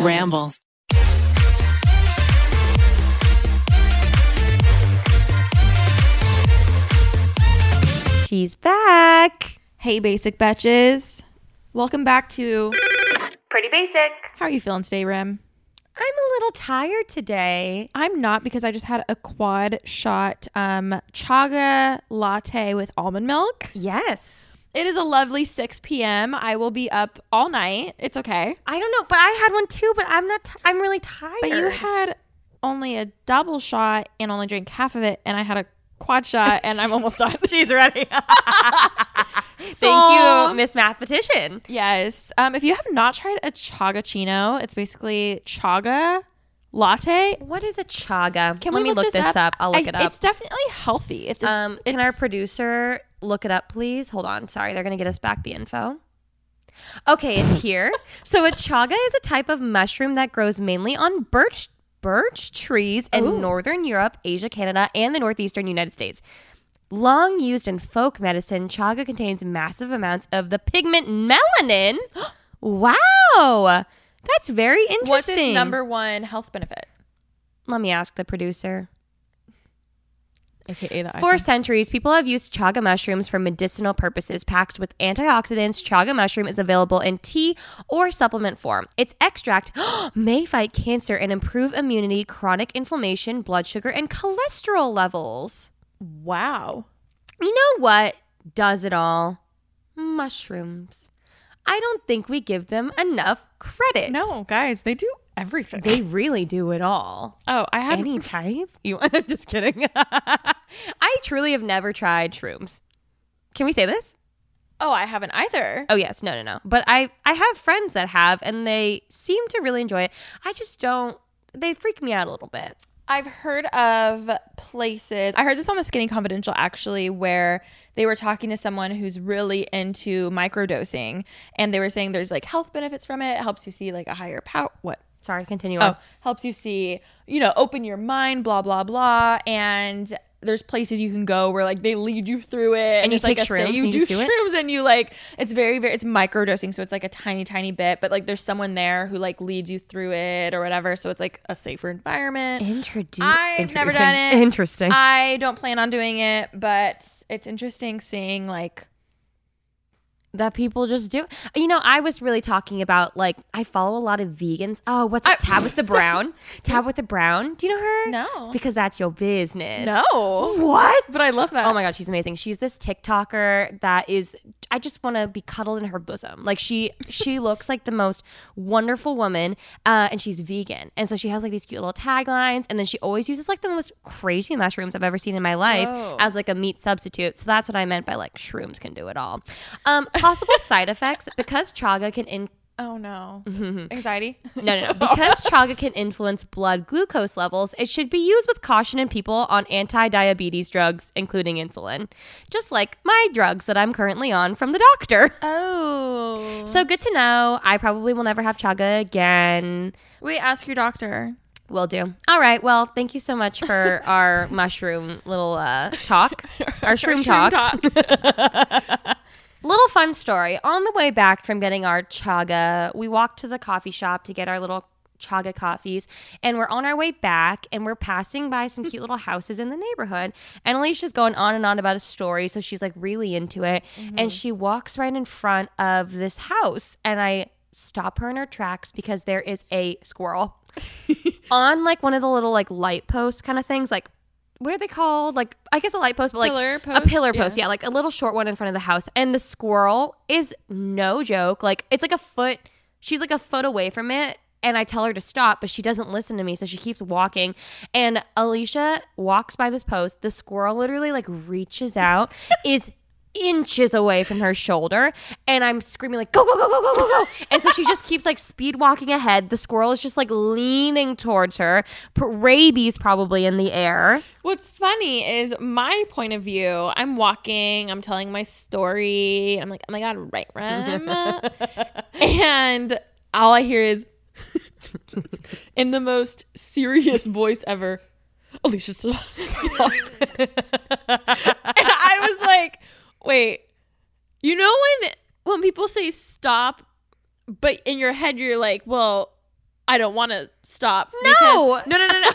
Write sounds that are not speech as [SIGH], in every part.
Ramble. She's back. Hey, basic betches. Welcome back to Pretty basic. How are you feeling today, Rim? I'm a little tired today. I'm not because I just had a quad shot um, chaga latte with almond milk. Yes. It is a lovely 6 p.m. I will be up all night. It's okay. I don't know, but I had one too, but I'm not, t- I'm really tired. But you had only a double shot and only drank half of it, and I had a quad shot and I'm almost done. [LAUGHS] She's ready. [LAUGHS] Thank you, Miss Mathematician. Yes. Um, if you have not tried a chagachino, it's basically chaga latte. What is a chaga? Can Let we me look, this up? I'll look I- it up. It's definitely healthy. It's, um, it's, can our producer look it up, please? Hold on. Sorry, they're going to get us back the info. Okay, it's here. [LAUGHS] so a chaga is a type of mushroom that grows mainly on birch birch trees in Ooh. northern Europe, Asia, Canada, and the northeastern United States. Long used in folk medicine, chaga contains massive amounts of the pigment melanin. [GASPS] wow. That's very interesting. What's its number one health benefit? Let me ask the producer. AKA the For centuries, people have used chaga mushrooms for medicinal purposes. Packed with antioxidants, chaga mushroom is available in tea or supplement form. Its extract [GASPS] may fight cancer and improve immunity, chronic inflammation, blood sugar, and cholesterol levels. Wow. You know what does it all? Mushrooms. I don't think we give them enough credit. No, guys, they do everything. They really do it all. oh, I have Any [LAUGHS] type? You [LAUGHS] I'm just kidding. [LAUGHS] I truly have never tried shrooms. Can we say this? Oh, I haven't either. Oh yes, no, no, no. But I I have friends that have and they seem to really enjoy it. I just don't they freak me out a little bit. I've heard of places. I heard this on the Skinny Confidential actually, where they were talking to someone who's really into microdosing, and they were saying there's like health benefits from it. It helps you see like a higher power. What? Sorry, continue oh, on. Oh, helps you see, you know, open your mind, blah blah blah. And there's places you can go where like they lead you through it, And you it's like take a shrooms You and do do it? shrooms, and you like it's very very it's microdosing, so it's like a tiny tiny bit, but like there's someone there who like leads you through it or whatever, so it's like a safer environment. Introduce. I've never done it. Interesting. I don't plan on doing it, but it's interesting seeing like that people just do. You know, I was really talking about like I follow a lot of vegans. Oh, what's I-? Tabitha [LAUGHS] Brown. Tabitha Brown. Do you know her? No. Because that's your business. no. What? But I love that. Oh my god, she's amazing. She's this TikToker that is I just want to be cuddled in her bosom. Like she she [LAUGHS] looks like the most wonderful woman uh, and she's vegan. And so she has like these cute little taglines and then she always uses like the most crazy mushrooms I've ever seen in my life Whoa. as like a meat substitute. So that's what I meant by like shrooms can do it all. Um possible [LAUGHS] side effects because chaga can in Oh no. Anxiety. no, no, no. [LAUGHS] Because chaga can influence blood glucose levels, it should be used with caution in people on anti diabetes drugs, including insulin. Just like my drugs that I'm currently on from the doctor. Oh. So good to know. I probably will never have chaga again. Wait, ask your doctor. Will do. All right. Well, thank you so much for [LAUGHS] our mushroom little uh, talk, [LAUGHS] our shroom, talk. Little fun story. On the way back from getting our chaga, we walked to the coffee shop to get our little chaga coffees, and we're on our way back, and we're passing by some cute little houses in the neighborhood. And Alisha's going on and on about a story, so she's like really into it, mm-hmm. and she walks right in front of this house, and I stop her in her tracks because there is a squirrel [LAUGHS] on like one of the little like light post kind of things, like. What are they called? Like I guess a light post, but like Pillar a pillar post. Yeah. Yeah, like a little short one in front of the house. And the squirrel is no joke. Like it's like a foot. She's like a foot away from it. And I tell her to stop, but she doesn't listen to me. So she keeps walking. And Alisha walks by this post. The squirrel literally like reaches out, [LAUGHS] is inches away from her shoulder. And I'm screaming like, go, go, go, go, go, go, go. And so she just keeps like speed walking ahead. The squirrel is just like leaning towards her. P- rabies probably in the air. What's funny is my point of view. I'm walking, I'm telling my story. I'm like, oh my God, right, Rem? [LAUGHS] and all I hear is, [LAUGHS] in the most serious voice ever, Alisha, stop. stop." [LAUGHS] and I was like, wait, you know when when people say stop, but in your head you're like, well, I don't want to stop. No. because- [LAUGHS] no, no, no, no.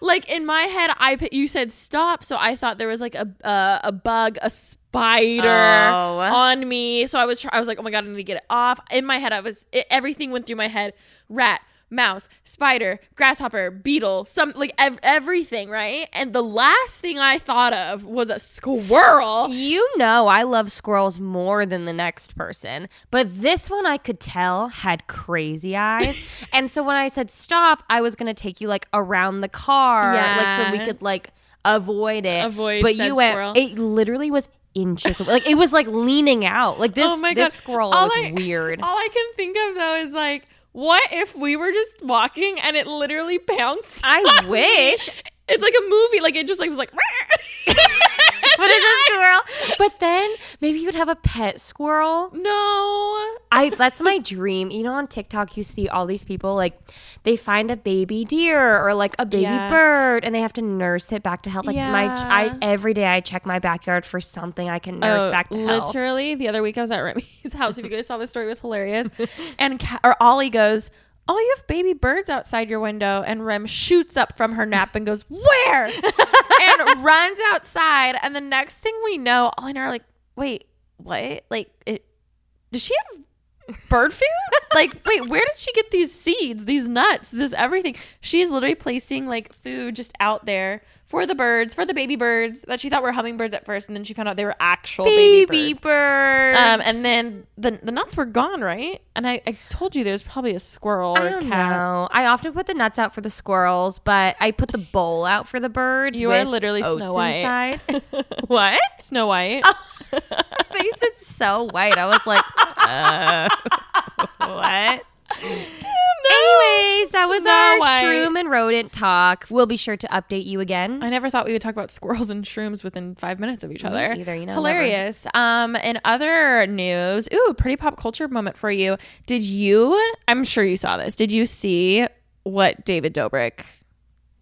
like in my head, I you said stop, so I thought there was like a uh, a bug, a spider Oh. on me. So I was try- I was like, oh my god, I need to get it off. In my head, I was it, everything went through my head: rat, mouse, spider, grasshopper, beetle, some like ev- everything, right? And the last thing I thought of was a squirrel. You know, I love squirrels more than the next person, but this one I could tell had crazy eyes. [LAUGHS] and so when I said stop, I was going to take you like around the car, yeah. like so we could like avoid it. Avoid but you went, squirrel. it literally was inches away. Like it was like leaning out. Like this, Oh my this God. squirrel All was I- weird. All I can think of though is like, what if we were just walking and it literally pounced? I wish. It's like a movie. Like it just like was like. [LAUGHS] [LAUGHS] but it's a [LAUGHS] squirrel. But then maybe you'd have a pet squirrel. no. I that's my dream. You know, on TikTok you see all these people like they find a baby deer or like a baby Yeah. bird and they have to nurse it back to health. Like my I every day I check my backyard for something I can nurse Oh, back to health. literally, the other week I was at Remi's [LAUGHS] house. If you guys saw this story, it was hilarious. [LAUGHS] and Ca- or Ollie goes, "Oh, you have baby birds outside your window," and Rem shoots up from her nap and goes, "Where?" and [LAUGHS] runs outside. And the next thing we know, Ollie and I are like, "Wait, what? Like, it? Does she have?" Bird food? like, wait, where did she get these seeds, these nuts, this everything? She's literally placing like food just out there for the birds, for the baby birds that she thought were hummingbirds at first, and then she found out they were actual baby, baby birds. birds. Um, and then the the nuts were gone, right? And I, I told you there's probably a squirrel or don't cat. know. I often put the nuts out for the squirrels, but I put the bowl out for the bird. You are literally Snow White. [LAUGHS] [LAUGHS] what? Snow White. [LAUGHS] they said so white. I was like, uh, what? [LAUGHS] Anyways, that was Snow our White. shroom and rodent talk. We'll be sure to update you again. I never thought we would talk about squirrels and shrooms within five minutes of each Me other. either, you know, hilarious. Um, in other news, ooh, pretty pop culture moment for you. Did you? I'm sure you saw this. Did you see what David Dobrik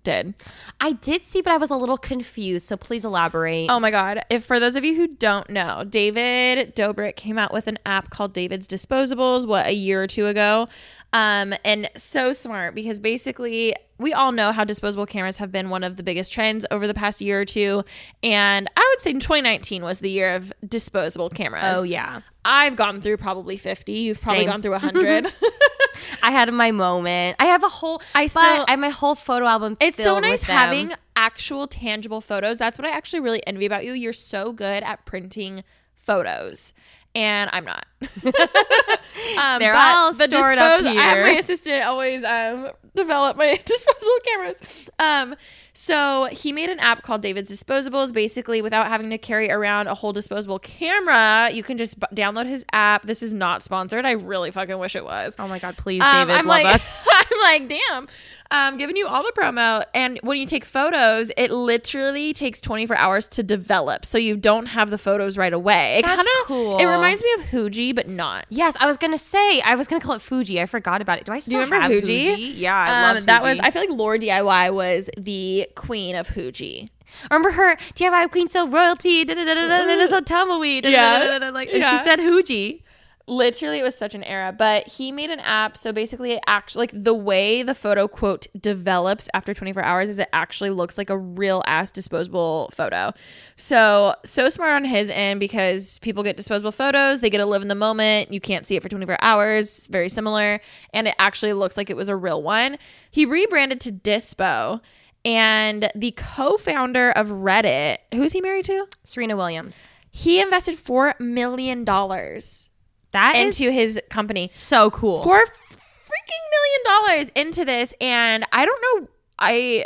did? I did see, but I was a little confused. So please elaborate. Oh my god! If for those of you who don't know, David Dobrik came out with an app called David's Disposables. What a year or two ago, um, and so smart because basically we all know how disposable cameras have been one of the biggest trends over the past year or two, and I would say 2019 was the year of disposable cameras. Oh, yeah. I've gone through probably 50. You've probably Same. gone through 100. [LAUGHS] [LAUGHS] I had my moment. I have a whole. I still- I have my whole photo album. It's so nice having actual tangible photos. That's what I actually really envy about you. You're so good at printing photos. And I'm not. [LAUGHS] um, They're but all the stored up dispos- I have my assistant always um, develop my [LAUGHS] disposable cameras. Um, so he made an app called David's Disposables. Basically, without having to carry around a whole disposable camera, you can just b- download his app. This is not sponsored. I really fucking wish it was. Oh my God, please, Um, David, I'm love like, us. [LAUGHS] I'm like, damn. Um, giving you all the promo, and when you take photos, it literally takes 24 hours to develop, so you don't have the photos right away. It That's kinda, cool. It reminds me of Fuji, but not. Yes, I was gonna say I was gonna call it Fuji. I forgot about it. Do I still remember have Fuji? Yeah, I Um, love that was. I feel like LaurDIY was the queen of Fuji. remember her DIY Queen so royalty. Da, da, da, da, da, da, da, so tumbleweed. Yeah. like Yeah. she said Fuji. literally it was such an era but he made an app so basically it actually like the way the photo quote develops after 24 hours is it actually looks like a real ass disposable photo so so smart on his end because people get disposable photos they get to live in the moment you can't see it for 24 hours very similar and it actually looks like it was a real one he rebranded to dispo and the co-founder of reddit who's he married to Serena Williams. he invested four million dollars that into his company so cool. four freaking million dollars into this and i don't know i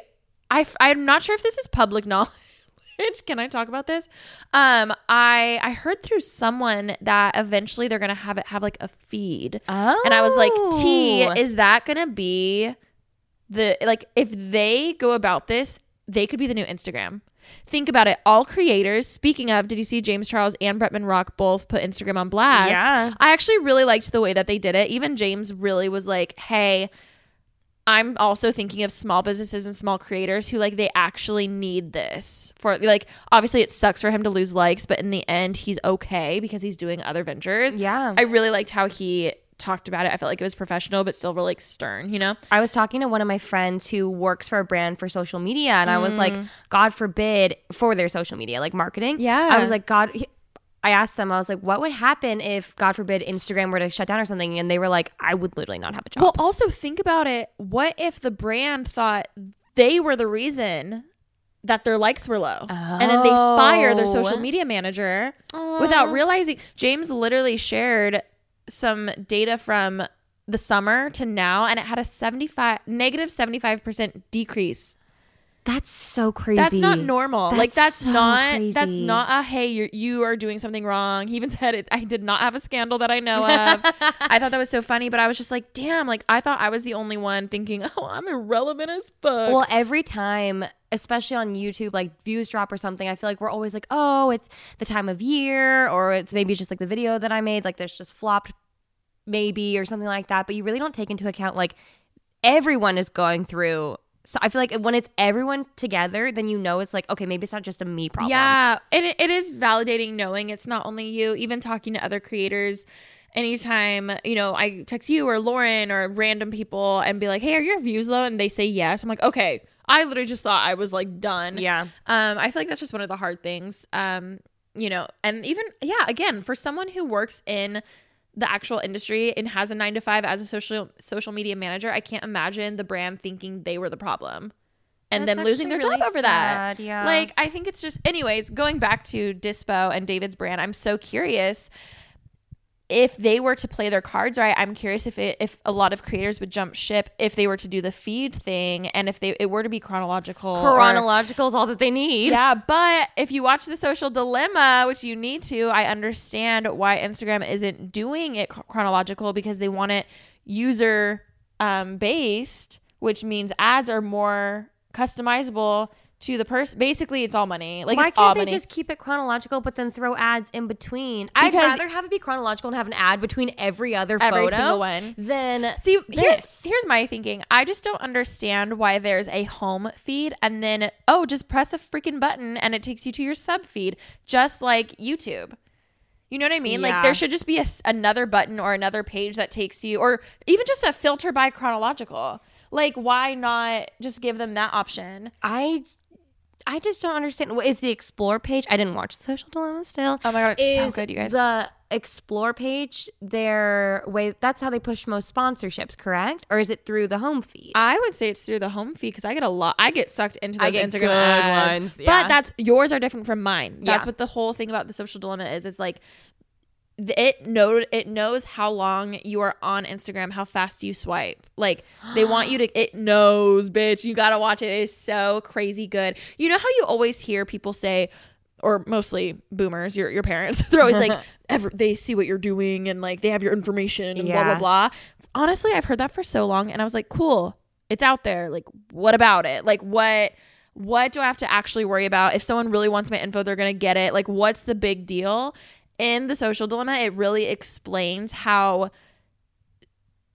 i i'm not sure if this is public [LAUGHS] knowledge can i talk about this um i i heard through someone that eventually they're gonna have it have like a feed Oh. and i was like t is that gonna be the like if they go about this they could be the new instagram. Think about it. All creators speaking of did you see james charles and bretman rock both put instagram on blast? Yeah. i actually really liked the way that they did it. Even james really was like hey i'm also thinking of small businesses and small creators who like they actually need this for like obviously it sucks for him to lose likes but in the end he's okay because he's doing other ventures. Yeah. I really liked how he talked about it. I felt like it was professional, but still really like stern, you know? I was talking to one of my friends who works for a brand for social media, and I was like, mm. God forbid for their social media, like marketing. Yeah. I was like, God. I asked them, I was like, what would happen if, God forbid, Instagram were to shut down or something? And they were like, I would literally not have a job. Well, also think about it. What if the brand thought they were the reason that their likes were low? And then they fire their social Oh. media manager without realizing. James literally shared some data from the summer to now, and it had a 75 negative 75% decrease. That's so crazy. That's not normal. like That's that's so not that's not a hey you're, you are doing something wrong. He even [LAUGHS] said it. I did not have a scandal that I know of. [LAUGHS] I thought that was so funny, but I was just like, damn. Like I thought I was the only one thinking, oh, I'm irrelevant as fuck. Well, every time, especially on YouTube, like views drop or something, I feel like we're always like, oh, it's the time of year, or it's maybe just like the video that I made, like there's just flopped, maybe, or something like that. But you really don't take into account like everyone is going through. So I feel like when it's everyone together, then you know it's like, okay, maybe it's not just a me problem. Yeah, and it, it is validating knowing it's not only you. Even talking to other creators, anytime you know I text you or Lauren or random people and be like, "Hey, are your views low?" and they say yes, I'm like, okay. I literally just thought I was like done. Yeah. Um, I feel like that's just one of the hard things. Um, you know, and even yeah, again, for someone who works in the actual industry and has a nine to five as a social social media manager, I can't imagine the brand thinking they were the problem and That's then losing their actually job really over that. yeah. Like, I think it's just, anyways, going back to Dispo and David's brand, I'm so curious if they were to play their cards right. I'm curious if it, if a lot of creators would jump ship if they were to do the feed thing and if they it were to be chronological. or- Chronological is all that they need. yeah, but if you watch the social dilemma, which you need to, I understand why Instagram isn't doing it chronological because they want it user um, based, which means ads are more customizable to the person. Basically, it's all money. Like Why can't they money. just keep it chronological but then throw ads in between? I'd Because- rather have it be chronological and have an ad between every other Every photo single one. Then See, here's this. here's my thinking. I just don't understand why there's a home feed and then oh, just press a freaking button and it takes you to your sub feed, just like YouTube. You know what I mean? Like there should just be a another button or another page that takes you, or even just a filter by chronological. Like why not just give them that option? I I just don't understand. What is the explore page? I didn't watch the social dilemma still. Oh my god, it's so good, you guys. The explore page, their way that's how they push most sponsorships, correct? Or is it through the home feed? I would say it's through the home feed because I get a lot. I get sucked into those Instagram ads. ones, yeah. But that's yours are different from mine. That's Yeah. what the whole thing about the social dilemma is. It's like it know it knows how long you are on Instagram, how fast you swipe. Like they want you to. [GASPS] It knows, bitch. You gotta watch it. It is so crazy good. You know how you always hear people say. Or mostly boomers, your your parents. [LAUGHS] They're always like, [LAUGHS] ever, they see what you're doing and like they have your information and blah blah blah. Honestly, I've heard that for so long, and I was like, cool, it's out there. Like, what about it? Like, what what do I have to actually worry about? If someone really wants my info, they're gonna get it. Like, what's the big deal? In the social dilemma, it really explains how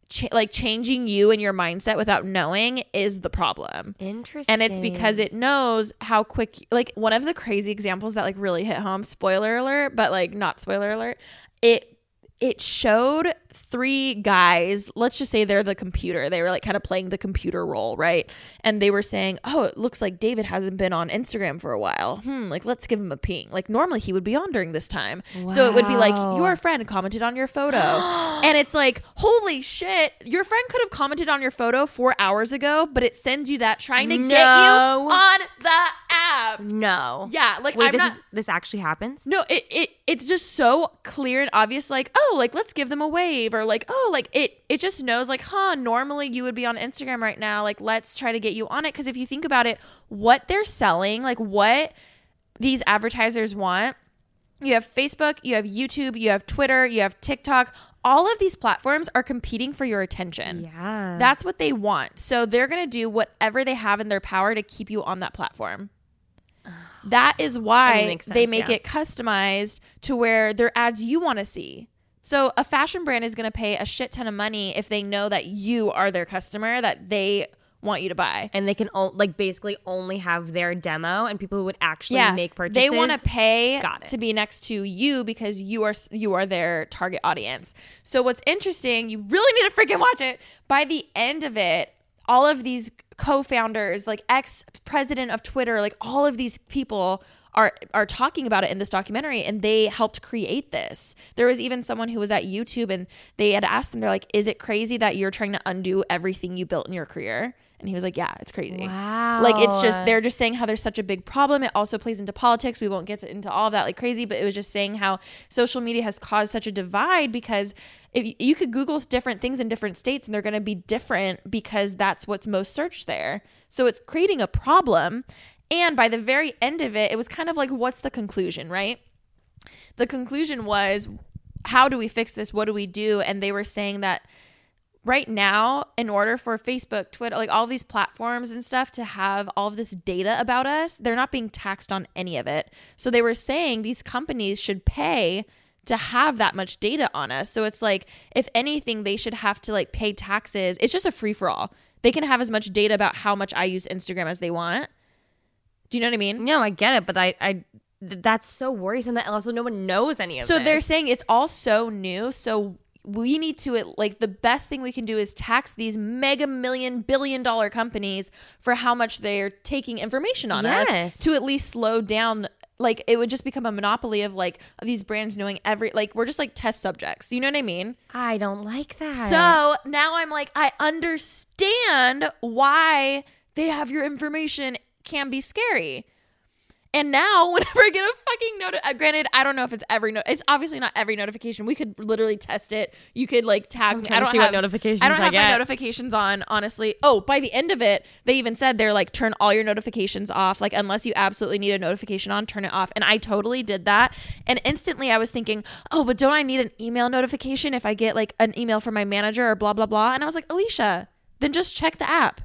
cha- like changing you and your mindset without knowing is the problem. Interesting. And it's because it knows how quick like one of the crazy examples that like really hit home, spoiler alert, but like not spoiler alert. It it showed three guys, let's just say they're the computer. They were like kind of playing the computer role, right? And they were saying, "Oh, it looks like David hasn't been on Instagram for a while. Hmm, like let's give him a ping. Like normally he would be on during this time." So it would be like, "Your friend commented on your photo." [GASPS] and it's like, "Holy shit, your friend could have commented on your photo 4 hours ago, but it sends you that trying to get you on the app." no. Yeah, like Wait, I'm this not is this actually happens? no, it, it it's just so clear and obvious. Like, oh, like let's give them a or like, oh, like it it just knows. Like, huh? Normally you would be on Instagram right now. Like, let's try to get you on it. Because if you think about it, what they're selling, like what these advertisers want, you have Facebook, you have YouTube, you have Twitter, you have TikTok. All of these platforms are competing for your attention. Yeah. That's what they want. So they're going to do whatever they have in their power to keep you on that platform. That is why makes they make yeah. it customized to where they're ads you want to see. So a fashion brand is going to pay a shit ton of money if they know that you are their customer, that they want you to buy. and they can o- like basically only have their demo and people who would actually make purchases. They want to pay to be next to you because you are you are their target audience. So what's interesting, you really need to freaking watch it. By the end of it, all of these co-founders, like ex-president of Twitter, like all of these people are are talking about it in this documentary and they helped create this. There was even someone who was at YouTube and they had asked them they're like, "Is it crazy that you're trying to undo everything you built in your career?" And he was like, "Yeah, it's crazy." Like it's just they're just saying how there's such a big problem. It also plays into politics. We won't get into all of that like crazy, but it was just saying how social media has caused such a divide because if you- you could Google different things in different states and they're going to be different because that's what's most searched there. So it's creating a problem. And by the very end of it, it was kind of like, what's the conclusion, right? The conclusion was, how do we fix this? What do we do? And they were saying that right now in order for facebook twitter like all these platforms and stuff to have all of this data about us they're not being taxed on any of it so they were saying these companies should pay to have that much data on us so it's like if anything they should have to like pay taxes it's just a free for all they can have as much data about how much i use instagram as they want do you know what i mean No, I get it, but I, I, th- that's so worrisome that also no one knows any of So this. they're saying it's all so new. So we need to it like the best thing we can do is tax these mega million billion dollar companies for how much they're taking information on us to at least slow down like it would just become a monopoly of like these brands knowing every like we're just like test subjects you know what i mean I don't like that. so now i'm like i understand why they have your information can be scary and now, [LAUGHS] whenever I get a fucking note, uh, granted, I don't know if it's every no. It's obviously not every notification. We could literally test it. You could like tag me. I don't have notifications I don't I have my notifications on. Honestly. Oh, by the end of it, they even said they're like turn all your notifications off. Like unless you absolutely need a notification on, turn it off. And I totally did that. And instantly, I was thinking, oh, but don't I need an email notification if I get like an email from my manager or blah blah blah? And I was like, Alisha, then just check the app.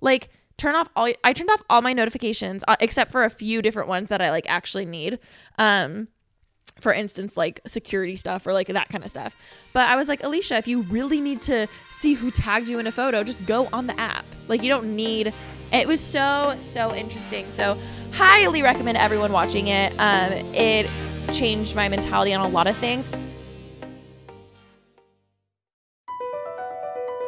Like turn off all I turned off all my notifications uh, except for a few different ones that I like actually need. Um for instance like security stuff or like that kind of stuff. But I was like, "Alisha, if you really need to see who tagged you in a photo, just go on the app. Like you don't need it was so so interesting. So highly recommend everyone watching it. Um it changed my mentality on a lot of things.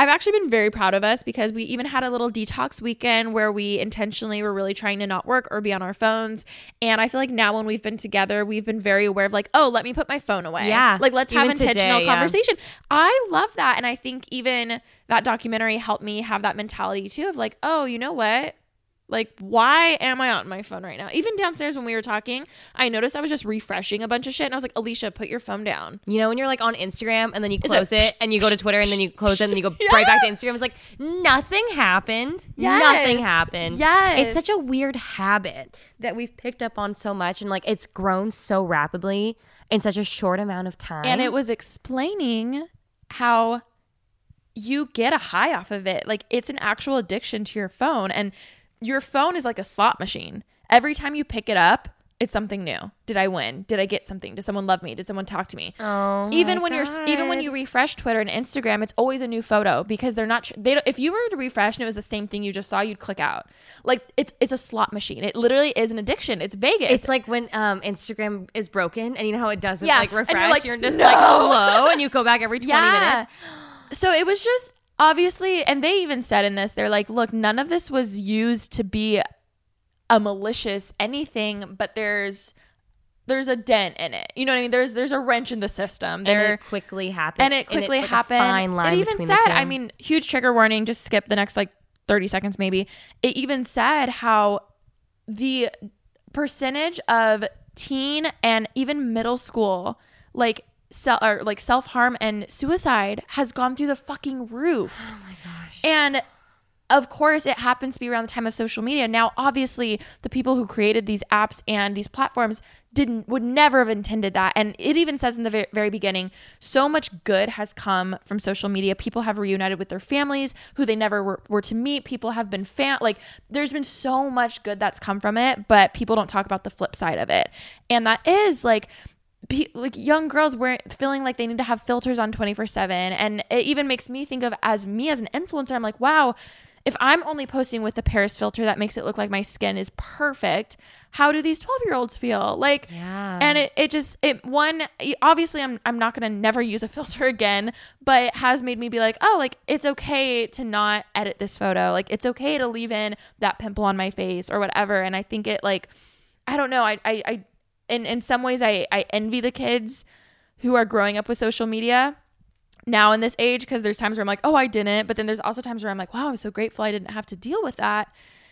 I've actually been very proud of us because we even had a little detox weekend where we intentionally were really trying to not work or be on our phones. And I feel like now when we've been together, we've been very aware of like, oh, let me put my phone away. Yeah. Like let's have Even intentional today, yeah. conversation. I love that. And I think even that documentary helped me have that mentality too of like, oh, you know what? Like, why am I on my phone right now? Even downstairs when we were talking, I noticed I was just refreshing a bunch of shit. And I was like, Alisha, put your phone down. You know when you're like on Instagram and then you close it and you go to Twitter and then you close it and then you go right back to Instagram. It's like nothing happened. Yes. Nothing happened. Yes. It's such a weird habit that we've picked up on so much and like it's grown so rapidly in such a short amount of time. and it was explaining how you get a high off of it. Like it's an actual addiction to your phone, and your phone is like a slot machine. Every time you pick it up, it's something new. Did I win? Did I get something? Did someone love me? Did someone talk to me? Oh even when you're even when you refresh Twitter and Instagram, it's always a new photo because they're not. They don't, if you were to refresh and it was the same thing you just saw, you'd click out. Like it's it's a slot machine. It literally is an addiction. It's Vegas. It's like when um, Instagram is broken and you know how it doesn't Yeah, like and you're refresh. like, You're, just "No." like hello and you go back every [LAUGHS] 20 minutes. So it was just obviously, and they even said in this, they're like, look, none of this was used to be a malicious anything, but there's there's a dent in it. You know what I mean? There's there's a wrench in the system. There and it quickly happened. and it quickly like a happened. fine line it even said. I mean, huge trigger warning. Just skip the next like 30 seconds, maybe. It even said how the percentage of teen and even middle school like self or like self harm and suicide has gone through the fucking roof. Oh my gosh! And of course, it happens to be around the time of social media. Now, obviously, the people who created these apps and these platforms didn't would never have intended that. And it even says in the very beginning, so much good has come from social media. People have reunited with their families who they never were, were to meet. People have been fan like there's been so much good that's come from it, but people don't talk about the flip side of it. And that is like pe- like young girls were feeling like they need to have filters on 24/7 and it even makes me think of as me as an influencer I'm like wow if I'm only posting with the Paris filter that makes it look like my skin is perfect, how do these 12 year olds feel? Like, Yeah. and it, it just, it one, obviously, I'm, I'm not going to never use a [LAUGHS] filter again, but it has made me be like, oh, like it's okay to not edit this photo. Like, it's okay to leave in that pimple on my face or whatever. And I think it, like, I don't know. I, I, I in, in some ways, I, I envy the kids who are growing up with social media now in this age because there's times where I'm like, oh, I didn't. But then there's also times where I'm like, wow, I'm so grateful I didn't have to deal with that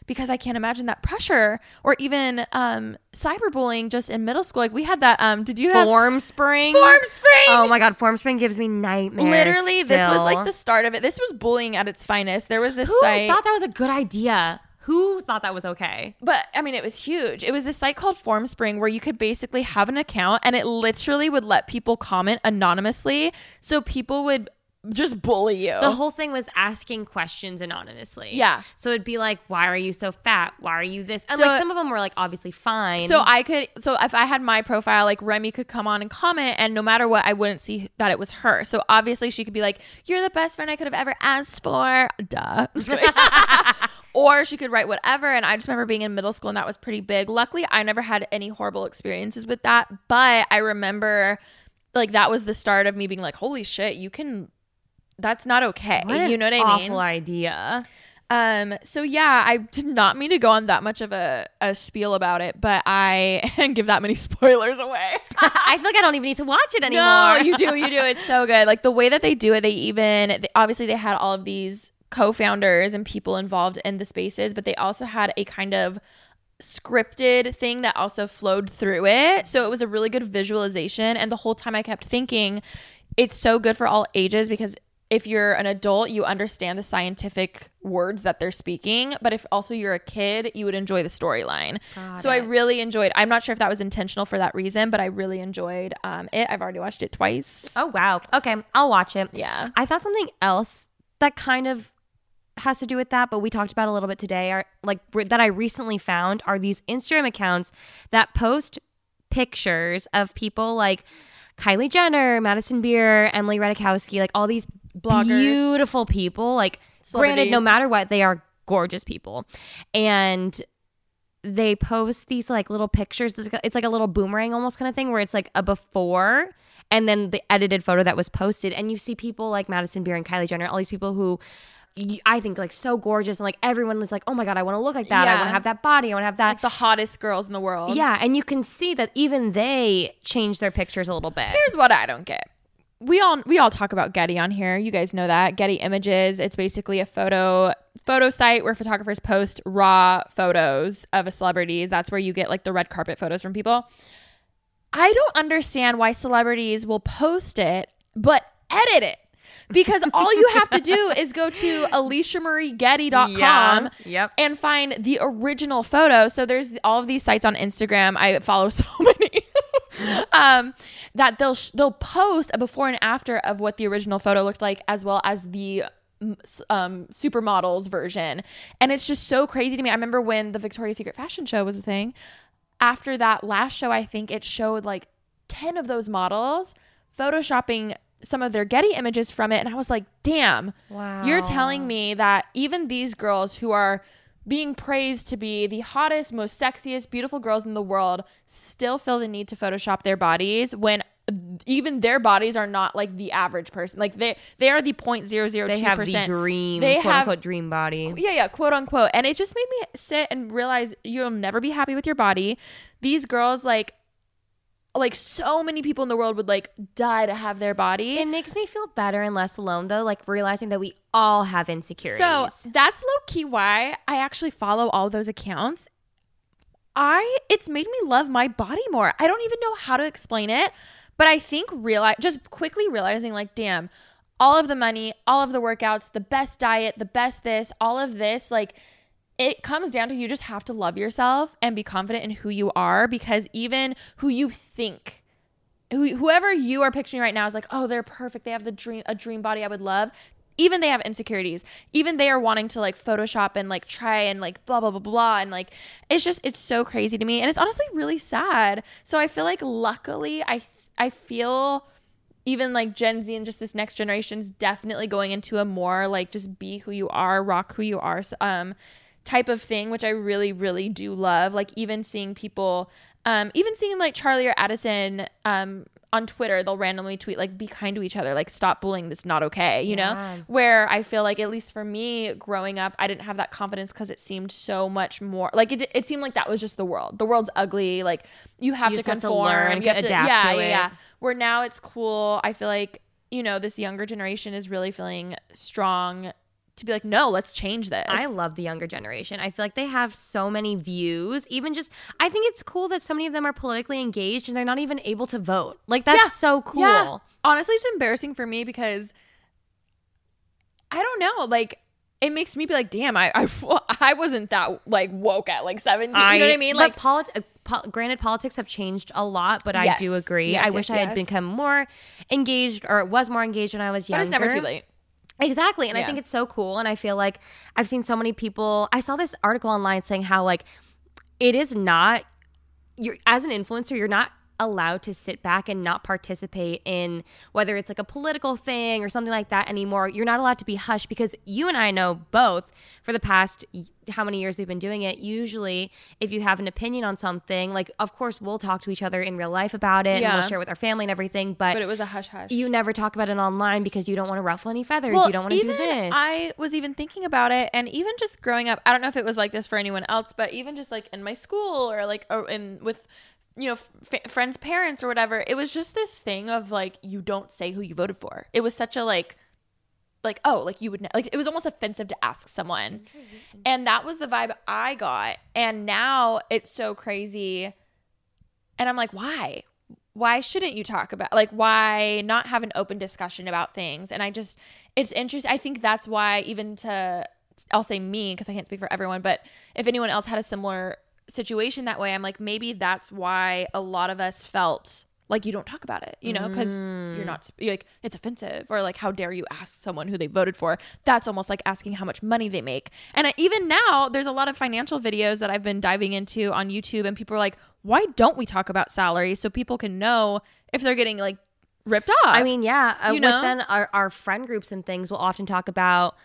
because I can't imagine that pressure or even um, cyberbullying just in middle school. Like we had that. Um, did you have Form Spring. Form Spring? Oh my god, Form Spring gives me nightmares. Literally, this was like the start of it. This was bullying at its finest. There was this Who site. thought that was a good idea? Who thought that was okay? But I mean, it was huge. It was this site called FormSpring where you could basically have an account and it literally would let people comment anonymously. So people would just bully you. The whole thing was asking questions anonymously. Yeah. So it'd be like, why are you so fat? Why are you this? And So- like some of them were like obviously fine. So I could, so if I had my profile, like Remi could come on and comment, and no matter what, I wouldn't see that it was her. So obviously, she could be like, "You're the best friend I could have ever asked for." Duh. [LAUGHS] I'm just kidding. [LAUGHS] or she could write whatever. And I just remember being in middle school, and that was pretty big. Luckily, I never had any horrible experiences with that, but I remember, like, that was the start of me being like, "Holy shit, you can." That's not okay. What you know what I mean? awful idea. Um, so yeah, I did not mean to go on that much of a, a spiel about it, but I and [LAUGHS] give that many [LAUGHS] spoilers away. [LAUGHS] I feel like I don't even need to watch it anymore. no, you do, you do. It's so good. Like the way that they do it, they even they, obviously they had all of these co-founders and people involved in the spaces, but they also had a kind of scripted thing that also flowed through it. So it was a really good visualization and the whole time I kept thinking it's so good for all ages because if you're an adult, you understand the scientific words that they're speaking, but if also you're a kid, you would enjoy the storyline. So I really enjoyed. I'm not sure if that was intentional for that reason, but I really enjoyed um, it. I've already watched it twice. Oh wow. Okay, I'll watch it. Yeah. I thought something else that kind of has to do with that, but we talked about a little bit today. Are like that I recently found are these Instagram accounts that post pictures of people like Kylie Jenner, Madison Beer, Emily Ratajkowski, like all these Bloggers. beautiful people. Like, granted, no matter what, they are gorgeous people, and they post these like little pictures. It's like- a little boomerang almost kind of thing where it's like a before and then the edited photo that was posted. And you see people like Madison Beer and Kylie Jenner, all these people who I think like so gorgeous and like everyone was like, oh my God, I want to look like that. I want to have that body. I want to have that. Like the hottest girls in the world. yeah. And you can see that even they change their pictures a little bit. Here's what I don't get. We all we all talk about Getty on here. You guys know that Getty Images. It's basically a photo photo site where photographers post raw photos of a celebrities. That's where you get like the red carpet photos from people. I don't understand why celebrities will post it but edit it. Because [LAUGHS] all you have to do is go to aliciamariegetty.com Yeah, yep. and find the original photo. So there's all of these sites on Instagram. I follow [LAUGHS] so many. [LAUGHS] um, that they'll sh- they'll post a before and after of what the original photo looked like, as well as the um, supermodels version, and it's just so crazy to me. I remember when the Victoria's Secret fashion show was a thing. After that last show, I think it showed like ten of those models photoshopping some of their Getty images from it, and I was like, "Damn, wow. you're telling me that even these girls who are being praised to be the hottest, most sexiest, beautiful girls in the world still feel the need to Photoshop their bodies when even their bodies are not like the average person. Like they they are the point zero zero two percent. They have the dream, They quote have unquote, dream body. yeah, yeah, quote unquote. And it just made me sit and realize you'll never be happy with your body. These girls, like, like so many people in the world would like die to have their body. It makes me feel better and less alone, though, like realizing that we all have insecurities. So that's low key why I actually follow all those accounts. I it's made me love my body more. I don't even know how to explain it, but I think realize just quickly realizing like damn, all of the money, all of the workouts, the best diet, the best this, all of this like it comes down to you just have to love yourself and be confident in who you are because even who you think who, whoever you are picturing right now is like, oh, they're perfect. They have the dream, a dream body I would love. Even they have insecurities. Even they are wanting to like Photoshop and like try and like blah blah blah blah and like it's just it's so crazy to me and it's honestly really sad. So I feel like luckily I I feel even like Gen Z and just this next generation is definitely going into a more like just be who you are, rock who you are um type of thing, which I really really do love. Like even seeing people um, even seeing like Charlie or Addison um, on Twitter, they'll randomly tweet like "Be kind to each other," like "Stop bullying. This is not okay." You know, where I feel like at least for me, growing up, I didn't have that confidence because it seemed so much more like it. It seemed like that was just the world. The world's ugly. Like you have You to just have to conform. learn, you have to adapt yeah, to yeah, yeah. Where now it's cool. I feel like you know this younger generation is really feeling strong to be like, no, let's change this. I love the younger generation. I feel like they have so many views. Even just, I think it's cool that so many of them are politically engaged and they're not even able to vote. Like, that's Yeah. so cool. Yeah. Honestly, it's embarrassing for me because I don't know. Like, it makes me be like, damn, I I, [LAUGHS] I wasn't that like woke at like 17. you know what I mean? Like, polit- uh, po- granted, politics have changed a lot, but I do agree. Yes, I wish yes, I had yes. become more engaged or was more engaged when I was younger. but it's never too late. Exactly. And I think it's so cool. And I feel like I've seen so many people. I saw this article online saying how, like, it is not, you're, as an influencer, you're not allowed to sit back and not participate in whether it's like a political thing or something like that anymore. You're not allowed to be hushed because you and I know both for the past how many years we've been doing it. Usually, if you have an opinion on something, like, of course, we'll talk to each other in real life about it and Yeah. we'll share with our family and everything. But, But it was a hush hush. you never talk about it online because you don't want to ruffle any feathers. you don't want to do this. I was even thinking about it, and even just growing up, I don't know if it was like this for anyone else, but even just like in my school or like in with you know f- friends' parents or whatever, it was just this thing of like you don't say who you voted for. It was such a like like oh like you would know like it was almost offensive to ask someone. And that was the vibe i got. And now it's so crazy. And i'm like why? Why shouldn't you talk about like why not have an open discussion about things? And i just it's interesting i think that's why even to i'll say me because i can't speak for everyone but if anyone else had a similar situation that way i'm like maybe that's why a lot of us felt like you don't talk about it you know because you're not you're like it's offensive or like how dare you ask someone who they voted for that's almost like asking how much money they make and I, even now there's a lot of financial videos that i've been diving into on youtube and people are like why don't we talk about salary so people can know if they're getting like ripped off I mean, yeah. Uh, You know? Within our, our friend groups and things, we'll often talk about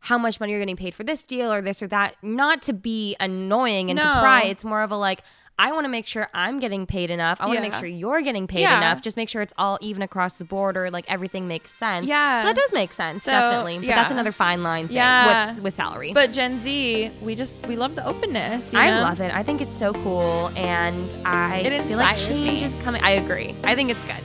how much money you're getting paid for this deal or this or that. Not to be annoying and to No. pry. It's more of a like, I want to make sure I'm getting paid enough. I want to make sure you're getting paid Yeah. enough. Just make sure it's all even across the board or like everything makes sense. Yeah. So that does make sense, So, definitely. But that's another fine line thing Yeah. with, with salary. but gen z we just we love the openness you I know? love it. I think it's so cool, and I It feel like change me. is coming. I agree. I think it's good.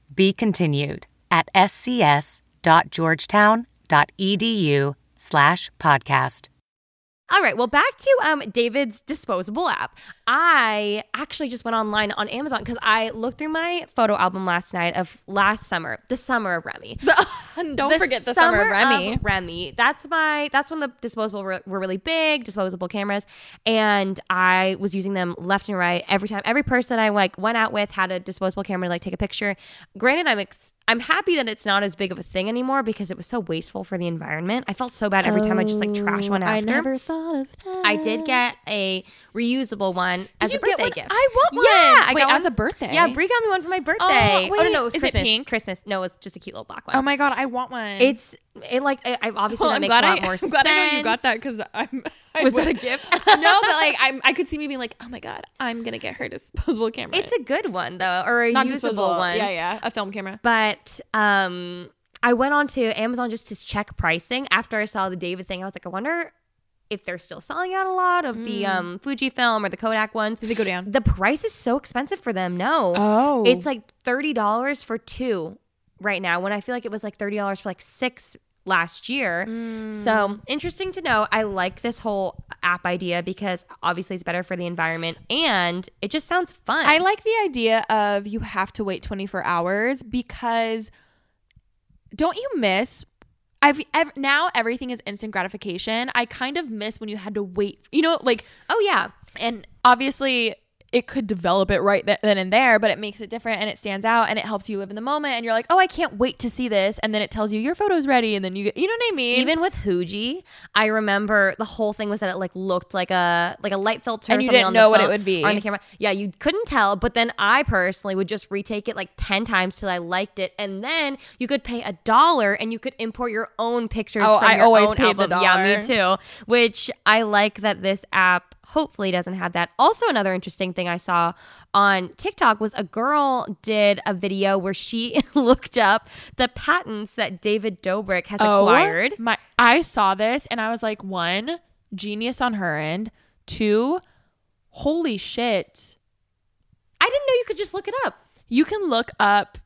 Be continued at scs.georgetown.edu slash podcast. All right, well, back to um, David's disposable app. I actually just went online on Amazon because I looked through my photo album last night of last summer, the summer of Remi. [LAUGHS] [LAUGHS] [LAUGHS] Don't forget the summer of Remi. Remi. That's my. That's when the disposable were, were really big, disposable cameras, and I was using them left and right every time. Every person I like went out with had a disposable camera to like take a picture. Granted, I'm ex- I'm happy that it's not as big of a thing anymore because it was so wasteful for the environment. I felt so bad every time I just like trash oh, one after. I never thought of that. I did get a reusable one as you a birthday gift. I want one. Yeah, I Wait, got as one- a birthday? Yeah, Brie got me one for my oh, birthday. Oh, Oh, no, no, it was is it pink? Christmas. No, it was just a cute little black one. Oh my god, I want one. It's it like I, I obviously Well, that I'm makes glad a lot I, more [LAUGHS] I'm sense. glad I know you got that because I'm. [LAUGHS] I Was that a gift? [LAUGHS] no, but like I'm, I could see me being like, oh my god, I'm gonna get her disposable camera. It's a good one though, or a not usable disposable one. Yeah, yeah, a film camera. But um, I went on to Amazon just to check pricing after I saw the David thing. I was like, I wonder if they're still selling out a lot of the um Fujifilm or the Kodak ones. Did they go down? The price is so expensive for them. No. Oh. It's like thirty dollars for two right now. When I feel like it was like thirty dollars for like six last year. Mm. So interesting to know. I like this whole app idea because obviously it's better for the environment and it just sounds fun. I like the idea of you have to wait 24 hours because don't you miss I've ev- now everything is instant gratification. I kind of miss when you had to wait. You know, like Oh yeah. and obviously it could develop it right then and there, but it makes it different and it stands out and it helps you live in the moment. And you're like, oh, I can't wait to see this. And then it tells you your photo's ready, and then you get, you know what I mean? Even with Fuji, I remember the whole thing was that it like looked like a like a light filter, And or you something didn't on know the what it would be. on the camera. Yeah, you couldn't tell. But then I personally would just retake it like ten times till I liked it, and then you could pay a dollar and you could import your own pictures. Oh, from I always paid the album. Yeah, me too. Which I like that this app hopefully doesn't have that. Also, another interesting thing I saw on TikTok was a girl did a video where she [LAUGHS] looked up the patents that David Dobrik has oh, acquired. Oh My, I saw this and I was like, one, genius on her end. Two, holy shit. I didn't know you could just look it up. You can look up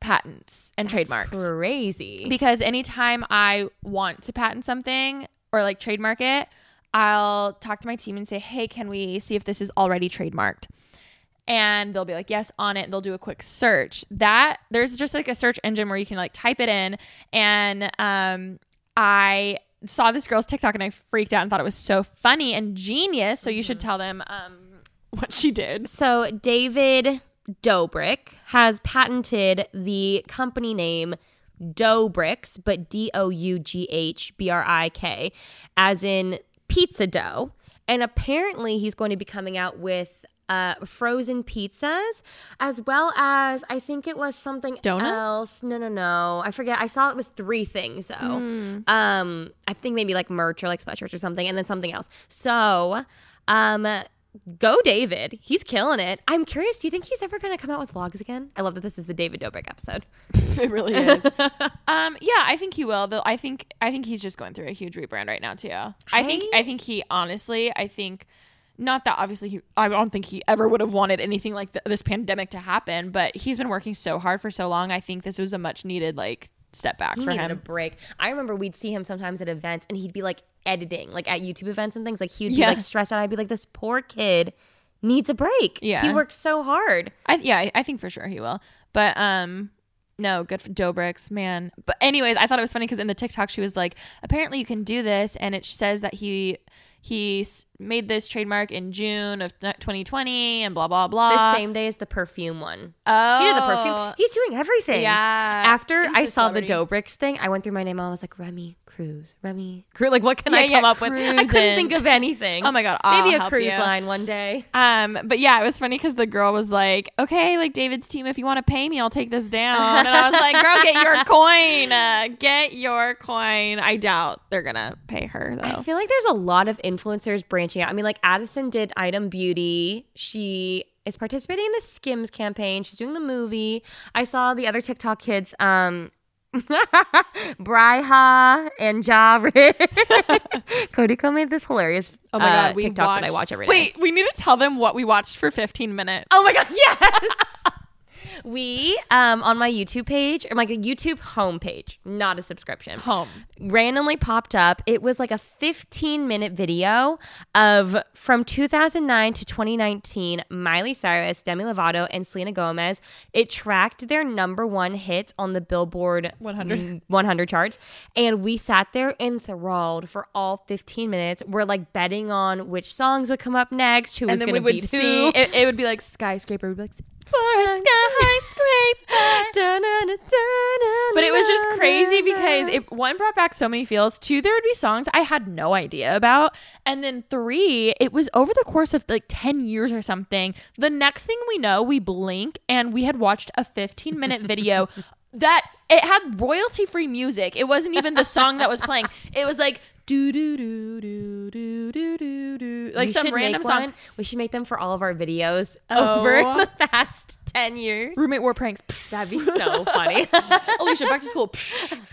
patents and trademarks. Crazy. because anytime I want to patent something or like trademark it, I'll talk to my team and say, "Hey, can we see if this is already trademarked?" And they'll be like, "Yes, on it." They'll do a quick search. That there's just like a search engine where you can like type it in, and um, I saw this girl's TikTok and I freaked out and thought it was so funny and genius. So you should tell them um, what she did. so David Dobrik has patented the company name Doughbrik's, but D O U G H B R I K, as in pizza dough. And apparently, he's going to be coming out with uh, frozen pizzas, as well as I think it was something Donuts? else. No, no, no. I forget. I saw it was three things though. Hmm. Um, I think maybe like merch or like sweatshirts or something, and then something else. So, um, go David. He's killing it. I'm curious. Do you think he's ever going to come out with vlogs again? I love that this is the David Dobrik episode. [LAUGHS] It really is. [LAUGHS] um, yeah, I think he will. Though I think I think he's just going through a huge rebrand right now too. I think I think he honestly, I think not that obviously he I don't think he ever would have wanted anything like th- this pandemic to happen, but he's been working so hard for so long. I think this was a much needed like step back He for needed a break. I remember we'd see him sometimes at events, and he'd be like editing, like at YouTube events and things. Like he'd be like stressed out. I'd be like, this poor kid needs a break. Yeah. he works so hard. I, yeah, I, I think for sure he will. But um no, good for Dobricks, man. But anyways, I thought it was funny because in the TikTok she was like, apparently you can do this, and it says that he he made this trademark in June of 2020 and blah blah blah. The same day as the perfume one. Oh, You know the perfume. Oh. He's doing everything. Yeah. After I saw the celebrity. Dobricks thing, I went through my name. And I was like Remi Cruz, Remi Cruz. Like, what can Yeah, I come yeah, up with? I couldn't think of anything. Oh my God, I'll maybe a cruise you. line one day. Um, but yeah, it was funny because the girl was like, "Okay, like David's team, if you want to pay me, I'll take this down." And I was like, "Girl, get your [LAUGHS] coin, uh, get your coin." I doubt they're gonna pay her though. I feel like there's a lot of influencers branching out. I mean, like Addison did Item Beauty. She is participating in the Skims campaign. She's doing the movie. I saw the other TikTok kids. Um, [LAUGHS] Bryha and Ja [LAUGHS] Cody Ko made this hilarious Oh my god, uh, we TikTok that I watch every day. Wait, we need to tell them what we watched for 15 minutes. Oh my god, [LAUGHS] yes. We um on my YouTube page or like a YouTube homepage, not a subscription. Home. Randomly popped up. It was like a 15 minute video of from 2009 to 2019 Miley Cyrus, Demi Lovato, and Selena Gomez. It tracked their number one hits on the Billboard 100. 100 charts, and we sat there enthralled for all 15 minutes. We're like betting on which songs would come up next, who was and then going we to would beat see who. it, it would be like skyscraper would be like for a skyscraper. But it was just crazy because it one brought back so many feels. Two, there would be songs I had no idea about. And then three, it was over the course of like 10 years or something. The next thing we know, we blink and we had watched a 15 minute video [LAUGHS] that it had royalty free music. It wasn't even the song that was playing. It was like do do do do do do do do like We some random song. one. We should make them for all of our videos Oh. over [LAUGHS] the past 10 years. Roommate war pranks. That'd be so funny. [LAUGHS] Alisha, back to school.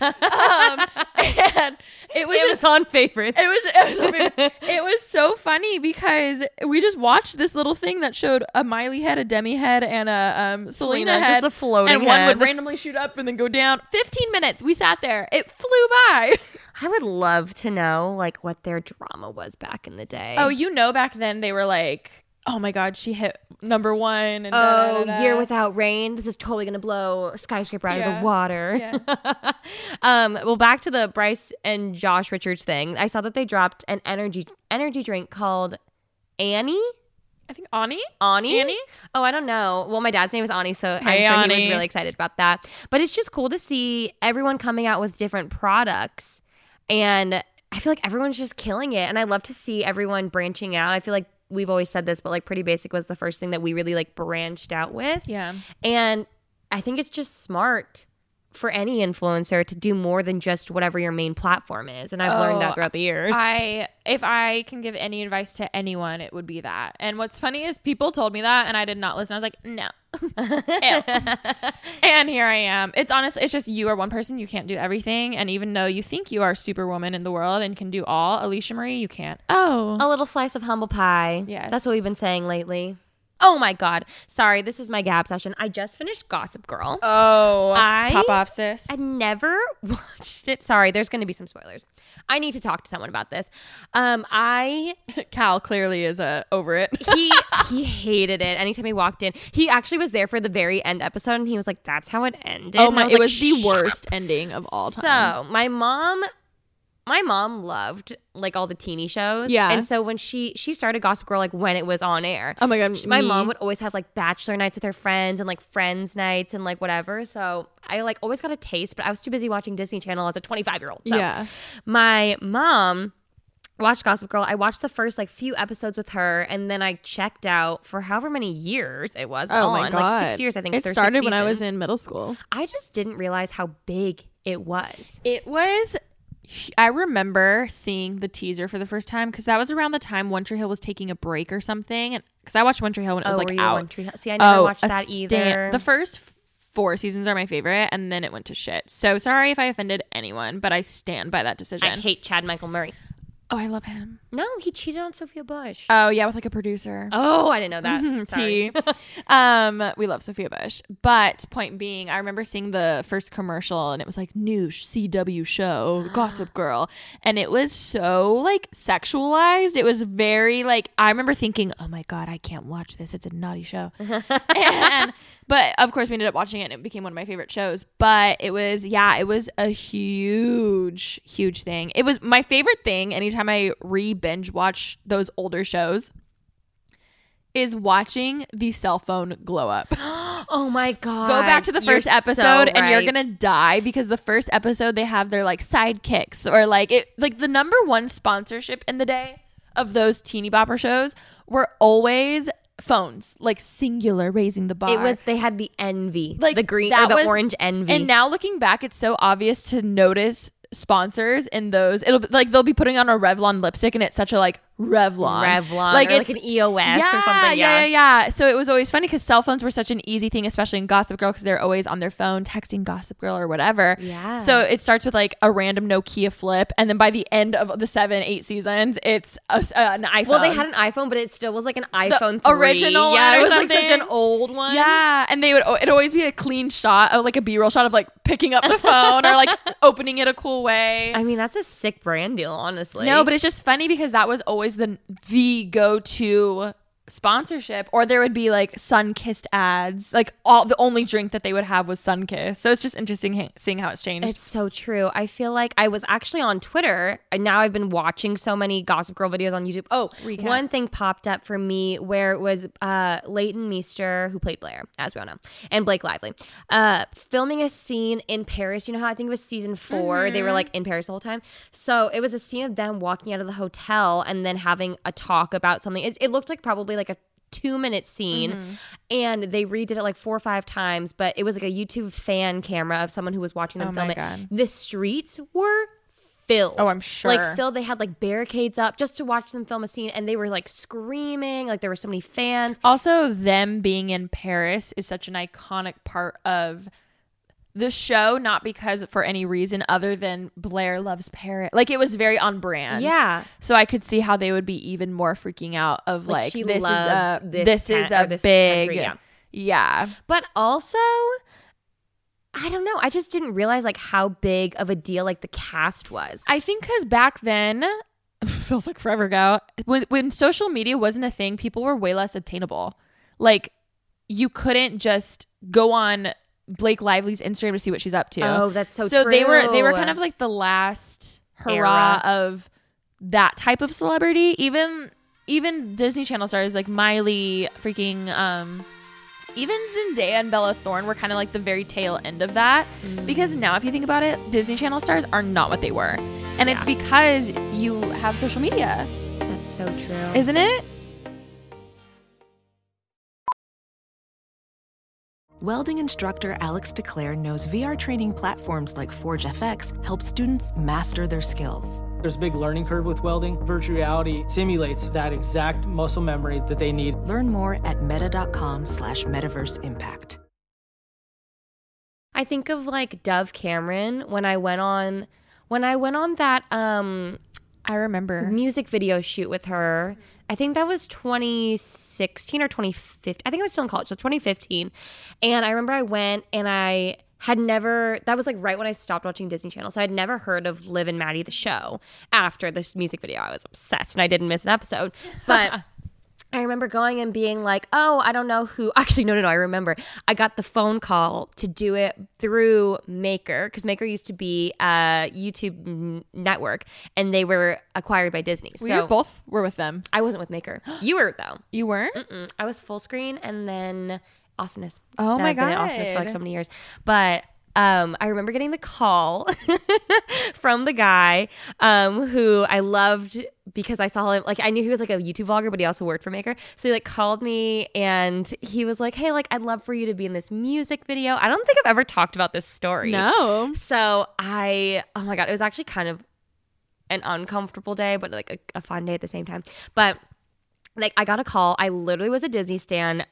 [LAUGHS] um, and it was just Amazon favorites. It was it was, amazing. it was so funny because we just watched this little thing that showed a Miley head, a Demi head, and a um, Selena, Selena, head, just a floating and one head. would randomly shoot up and then go down. Fifteen minutes. We sat there. It flew by. I would love to know like what their drama was back in the day. Oh, you know, back then they were like, "Oh my God, she hit number one." And Oh, da-da-da-da. year without rain. This is totally gonna blow skyscraper out of the water. [LAUGHS] um, well, back to the Bryce and Josh Richards thing. I saw that they dropped an energy energy drink called Annie. I think Ani. Ani? Annie? Oh, I don't know. Well, my dad's name is Ani, so Hey, I'm sure he was really excited about that. But it's just cool to see everyone coming out with different products. And I feel like everyone's just killing it. And I love to see everyone branching out. I feel like we've always said this, but like Pretty Basic was the first thing that we really like branched out with. Yeah. And I think it's just smart for any influencer to do more than just whatever your main platform is. And I've learned Oh, that throughout the years. I if I can give any advice to anyone, it would be that. And what's funny is people told me that and I did not listen. I was like, no. [LAUGHS] And here I am. It's honest, it's just you are one person, you can't do everything. And even though you think you are superwoman in the world and can do all, Alisha Marie, you can't. Oh. a little slice of humble pie. Yes. That's what we've been saying lately. Oh my God. Sorry, this is my gab session. I just finished Gossip Girl. Oh. I- pop off, sis. I never [LAUGHS] watched it. Sorry, there's going to be some spoilers. I need to talk to someone about this. Um, I [LAUGHS] Cal clearly is uh, over it. [LAUGHS] he he hated it. Anytime he walked in, he actually was there for the very end episode, and he was like, "That's how it ended." oh my, it like, was the "Shut worst ending of all time. So my mom, my mom loved like all the teeny shows. Yeah. and so when she she started Gossip Girl like when it was on air. Oh my God, She- my me. mom would always have like bachelor nights with her friends and like friends nights and like whatever. So I like always got a taste, but I was too busy watching Disney Channel as a 25 year old. So Yeah. my mom watched Gossip Girl. I watched the first like few episodes with her, and then I checked out for however many years it was Oh on, my god. like six years. I think it started when I was in middle school. I just didn't realize how big it was. It was. I remember seeing the teaser for the first time because that was around the time One Tree Hill was taking a break or something. And because I watched One Tree Hill when it was oh, like out. One Tree Hill? See, I never Oh, watched that either. The first four seasons are my favorite, and then it went to shit. So sorry if I offended anyone, but I stand by that decision. I hate Chad Michael Murray. Oh, I love him. No, he cheated on Sophia Bush. Oh yeah, with like a producer. oh, I didn't know that. Sorry. T. [LAUGHS] um, we love Sophia Bush. But point being, I remember seeing the first commercial and it was like new CW show, [GASPS] Gossip Girl. And it was so like sexualized. It was very like I remember thinking, Oh my god, I can't watch this. It's a naughty show. [LAUGHS] and but of course we ended up watching it and it became one of my favorite shows. But it was yeah, it was a huge, huge thing. It was my favorite thing anytime I re binge watch those older shows is watching the cell phone glow up. [GASPS] Oh my god. Go back to the You're first so episode and you're gonna die because the first episode they have their like sidekicks or like it like the number one sponsorship in the day of those teeny bopper shows were always phones, like singular raising the bar. It was they had the envy, like the green or the was- orange envy. And now looking back, it's so obvious to notice sponsors in those. It'll be like they'll be putting on a Revlon lipstick and it's such a like Revlon. Revlon, like, or like an EOS yeah, or something. Yeah, yeah, yeah. So it was always funny because cell phones were such an easy thing, especially in Gossip Girl, because they're always on their phone texting Gossip Girl or whatever. Yeah. So it starts with like a random Nokia flip, and then by the end of the seven, eight seasons, it's a, an iPhone. Well, they had an iPhone, but it still was like an iPhone 3. original Yeah, it was like such something. an old one. Yeah, and they would it'd always be a clean shot, of like a B roll shot of like picking up the phone or like [LAUGHS] opening it a cool way. I mean, that's a sick brand deal, honestly. No, but it's just funny because that was always the the go to sponsorship, or there would be like Sunkist ads. Like all the only drink that they would have was sun. So it's just interesting ha- seeing how it's changed. It's so true. I feel like I was actually on Twitter, and now I've been watching so many Gossip Girl videos on YouTube. Oh, one thing popped up for me where it was uh, Leighton Meester, who played Blair, as we all know, and Blake Lively, uh, filming a scene in Paris. You know how I think it was season 4 They were like in Paris the whole time. So it was a scene of them walking out of the hotel and then having a talk about something. It, it looked like probably like a two minute scene mm-hmm. and they redid it like four or five times but it was like a youtube fan camera of someone who was watching them Oh film it God. the streets were filled Oh, I'm sure. like filled they had like barricades up just to watch them film a scene and they were like screaming like there were so many fans also, them being in Paris is such an iconic part of the show, not because for any reason other than Blair loves Paris. Like it was very on brand. yeah So I could see how they would be even more freaking out of Like, like, she this is a this this, is a this big country, yeah. yeah. but also i don't know i just didn't realize like how big of a deal like the cast was I think because back then [LAUGHS] feels like forever ago when when social media wasn't a thing, people were way less obtainable. Like you couldn't just go on Blake Lively's Instagram to see what she's up to. Oh, that's so true. So they were they were kind of like the last hurrah of that type of celebrity. Even even Disney Channel stars like Miley, freaking um even Zendaya and Bella Thorne were kind of like the very tail end of that. Because now, if you think about it, Disney Channel stars are not what they were. And it's because you have social media, that's so true isn't it? Welding instructor Alex DeClaire knows VR training platforms like Forge FX help students master their skills. There's a big learning curve with welding. Virtual reality simulates that exact muscle memory that they need. Learn more at meta.com slash metaverse impact. I think of like Dove Cameron when I went on when I went on that um I remember. music video shoot with her. I think that was 2016 or 2015. I think I was still in college, so 2015. And I remember I went and I had never that was like right when I stopped watching Disney Channel. So I'd never heard of Liv and Maddie the show after this music video. I was obsessed and I didn't miss an episode. But [LAUGHS] I remember going and being like, oh, I don't know who. [LAUGHS] Actually, no, no, no. I remember I got the phone call to do it through Maker because Maker used to be a YouTube n- network and they were acquired by Disney. we so were both were with them. I wasn't with Maker. [GASPS] You were, though. You weren't? Mm-mm. I was full screen and then awesomeness. Oh And my I've been at awesomeness for like so many years. But um, I remember getting the call [LAUGHS] from the guy um, who I loved because I saw him. Like I knew he was like a YouTube vlogger, but he also worked for Maker. So he like called me and he was like, "Hey, like I'd love for you to be in this music video." I don't think I've ever talked about this story. No. So I, oh my god, it was actually kind of an uncomfortable day, but like a, a fun day at the same time. But like I got a call. I literally was a Disney stan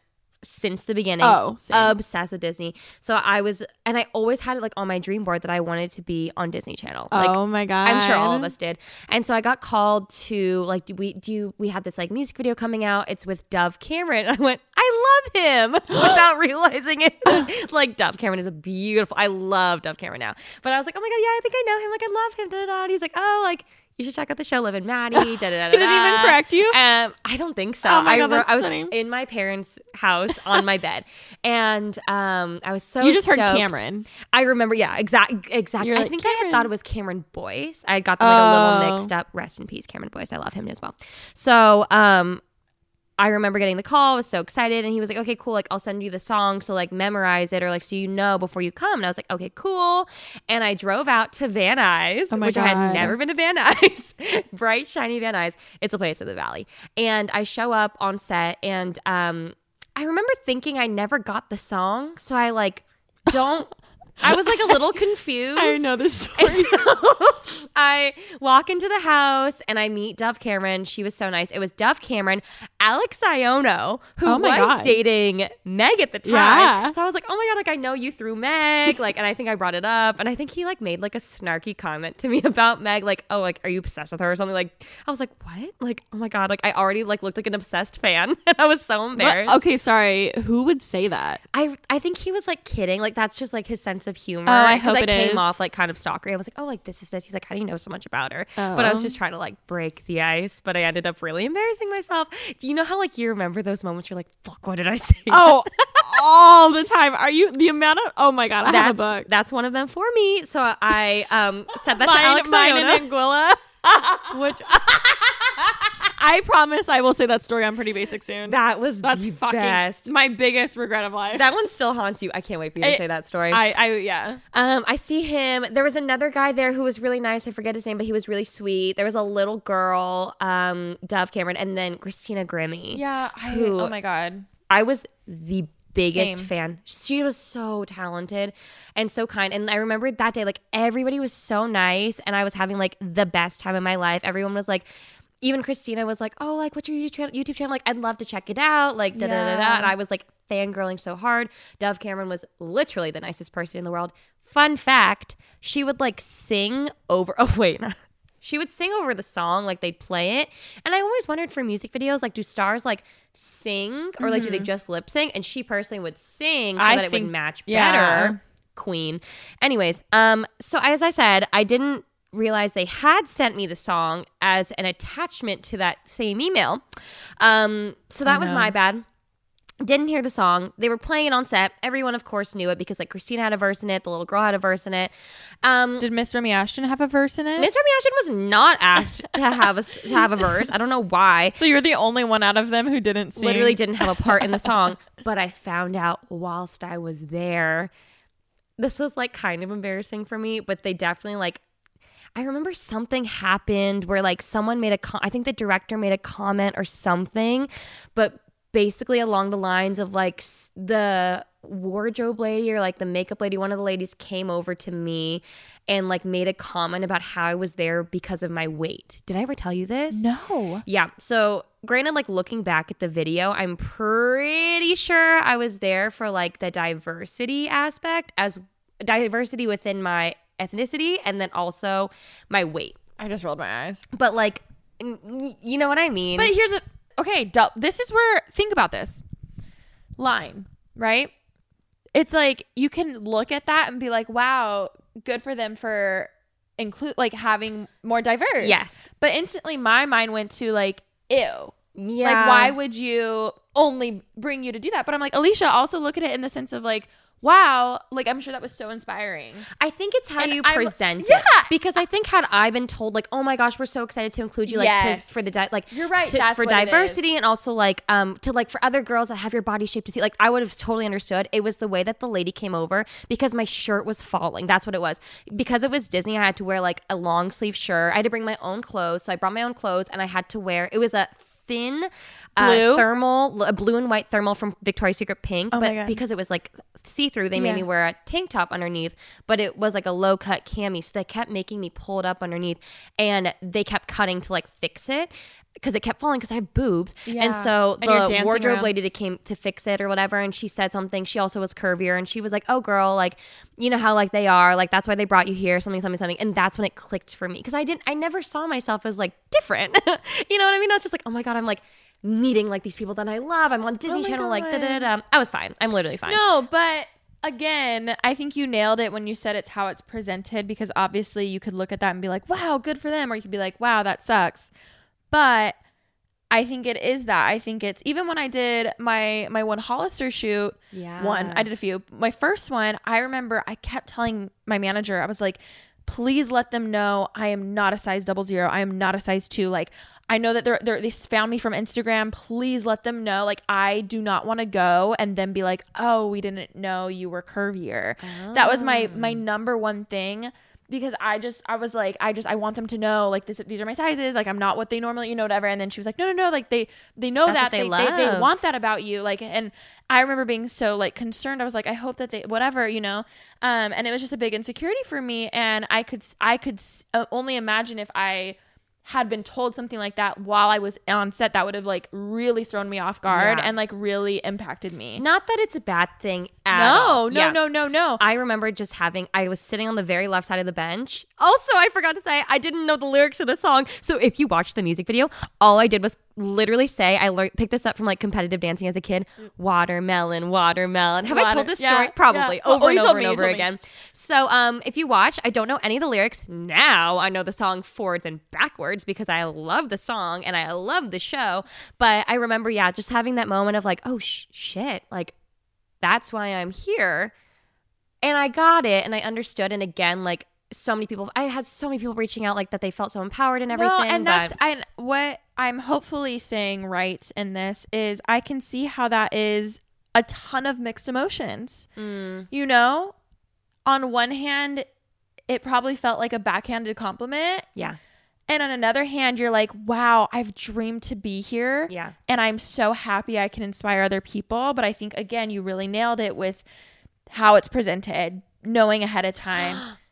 since the beginning. Oh, same. obsessed with Disney. So I was, and I always had it like on my dream board that I wanted to be on Disney Channel. Like, oh my god. I'm sure all of us did. And so I got called to like, do we do you, we had this like music video coming out. It's with Dove Cameron. [LAUGHS] I went, I love him [LAUGHS] without realizing it. [LAUGHS] like Dove Cameron is a beautiful. I love Dove Cameron now. But I was like, oh my god, yeah, I think I know him. Like I love him. Da, da, da. And he's like, oh, like you should check out the show Liv and Maddie. [LAUGHS] Da, da, da, He didn't da. even correct you? Um, I don't think so. Oh my I, that's I was funny. in my parents' house on my bed, [LAUGHS] and um, I was so You just heard stoked. Cameron. I remember, yeah, exact, exactly. You're I like, think I had "Cameron." thought it was Cameron Boyce. I got them like a little Oh. mixed up. Rest in peace, Cameron Boyce. I love him as well. So, um, I remember getting the call. I was so excited, and he was like, "Okay, cool. Like, I'll send you the song, so like memorize it, or like so you know before you come." And I was like, "Okay, cool." And I drove out to Van Nuys, Oh which I had never been to Van Nuys. [LAUGHS] Bright, shiny Van Nuys. It's a place in the valley. And I show up on set, and um, I remember thinking I never got the song, so I like don't. [LAUGHS] I was like a little confused. I know this [LAUGHS] story. And so I walk into the house and I meet Dove Cameron. She was so nice. It was Dove Cameron, Alex Aiono, who Oh was God. dating Meg at the time. Yeah. So I was like, oh my God, like I know you through Meg. Like, and I think I brought it up. And I think he like made like a snarky comment to me [LAUGHS] about Meg, like, oh, like, are you obsessed with her or something? Like, I was like, what? Like, oh my God, like I already like looked like an obsessed fan. [LAUGHS] and I was so embarrassed. What? Okay, sorry. Who would say that? I I think he was like kidding. Like that's just like his sense of humor. Oh, I hope I it came is. off like kind of stalkery. I was like, oh, like this is this. He's like, how do you know so much about her? But I was Oh. just trying to like break the ice. But I ended up really embarrassing myself. Do you know how like you remember those moments? You're like, fuck, what did I say? Oh, [LAUGHS] all the time. Are you the amount of? Oh my god, I that's have a book. that's one of them for me. So I um said that to mine, Alex mine Aiono, and Anguilla. [LAUGHS] which [LAUGHS] I promise I will say that story on Pretty Basic soon. that was That's the fucking best. my biggest regret of life. That one still haunts you. I can't wait for you to I- say that story. I, I, yeah. Um, I see him. There was another guy there who was really nice. I forget his name, but he was really sweet. There was a little girl, um, Dove Cameron, and then Christina Grimmie. Yeah. I, Who- oh my god. I was the biggest Same. fan. She was so talented and so kind. And I remember that day, like everybody was so nice, and I was having like the best time of my life. Everyone was like. Even Christina was like, "Oh, like what's your YouTube channel? YouTube channel? Like, I'd love to check it out." Like, da da da da. And I was like fangirling so hard. Dove Cameron was literally the nicest person in the world. Fun fact: she would like sing over. [LAUGHS] Oh wait, she would sing over the song like they'd play it and i always wondered for music videos like do stars like sing or like do they just lip sync and she personally would sing so Mm-hmm. I that it would match yeah. better queen anyways um so as i said i didn't realize they had sent me the song as an attachment to that same email um so that was my bad didn't hear the song. They were playing it on set. Everyone, of course, knew it because like Christina had a verse in it. The little girl had a verse in it. Um, Did Miss Remi Ashten have a verse in it? Miss Remi Ashten was not asked to have a to have a verse. I don't know why. [LAUGHS] so you're the only one out of them who didn't sing. Literally didn't have a [LAUGHS] part in the song, but I found out whilst I was there. This was like kind of embarrassing for me, but they definitely like. I remember something happened where like someone made a com- I think the director made a comment or something, but basically along the lines of like s- the wardrobe lady or like the makeup lady one of the ladies came over to me and like made a comment about how I was there because of my weight. Did I ever tell you this? No. Yeah. So, granted, like looking back at the video, I'm pretty sure I was there for like the diversity aspect as diversity within my ethnicity and then also my weight. I just rolled my eyes. But like, you know what I mean? But here's a okay. du- This is where think about this line, right? It's like you can look at that and be like, "Wow, good for them for include like having more diverse." Yes. But instantly, my mind went to like, "Ew." yeah. Like, why would you only bring you to do that? But I'm like, Alisha, also look at it in the sense of like, wow, like I'm sure that was so inspiring. I think it's how And you I'm- present Yeah. it. Because I think had I been told like, oh my gosh, we're so excited to include you, like Yes. to, for the di- like You're right, to- for diversity and also like um to like for other girls that have your body shape to see. Like I would have totally understood. It was the way that the lady came over because my shirt was falling. That's what it was. Because it was Disney, I had to wear like a long sleeve shirt. I had to bring my own clothes, so I brought my own clothes and I had to wear. It was a thin uh, thermal, a blue and white thermal from Victoria's Secret pink, Oh but because it was like see through, they made Yeah. me wear a tank top underneath, but it was like a low cut cami. So they kept making me pull it up underneath and they kept cutting to like fix it because it kept falling because I have boobs. Yeah. And so the dancing wardrobe around. lady that came to fix it or whatever, and she said something. She also was curvier and she was like, Oh, girl, like, you know how like they are, like that's why they brought you here, something, something, something. And that's when it clicked for me because I didn't, I never saw myself as like different. [LAUGHS] you know what I mean? I was just like, Oh my God, I'm like, meeting like these people that I love. I'm on Disney Oh Channel, like da God. da da. I was fine. I'm literally fine. No, but again, I think you nailed it when you said it's how it's presented because obviously you could look at that and be like, wow, good for them. Or you could be like, wow, that sucks. But I think it is that. I think it's even when I did my my one Hollister shoot, Yeah. one, I did a few. My first one, I remember I kept telling my manager, I was like, please let them know I am not a size double zero. I am not a size two. Like I know that they're, they're they found me from Instagram. Please let them know. Like I do not want to go and then be like, oh, we didn't know you were curvier. That was my my oh. number one thing because I just I was like I just I want them to know like this these are my sizes like I'm not what they normally you know whatever. And then she was like no no no like they they know That's that they they, they, they want that about you. Like and I remember being so like concerned. I was like I hope that they whatever you know? Um and it was just a big insecurity for me. And I could I could uh, only imagine if I had been told something like that while I was on set that would have like really thrown me off guard Yeah. and like really impacted me Not that it's a bad thing at no all. no Yeah. no no no I remember just having, I was sitting on the very left side of the bench. Also, I forgot to say, I didn't know the lyrics to the song. So if you watch the music video, all I did was literally say, I learned, picked this up from like competitive dancing as a kid watermelon, watermelon. Have I told this yeah, story? Probably yeah. Oh, over oh, and over told and over me. again. So um, if you watch, I don't know any of the lyrics. Now I know the song forwards and backwards because I love the song and I love the show. But I remember, yeah, just having that moment of like, oh sh- shit, like that's why I'm here. And I got it and I understood. And again, like so many people, I had so many people reaching out like that they felt so empowered and everything. No, and that's I what I'm hopefully saying right in this is I can see how that is a ton of mixed emotions. Mm. You know, on one hand, it probably felt like a backhanded compliment, yeah, and on another hand, you're like, "Wow, I've dreamed to be here." yeah. and I'm so happy I can inspire other people. But I think again, you really nailed it with how it's presented, knowing ahead of time. [GASPS] [GASPS]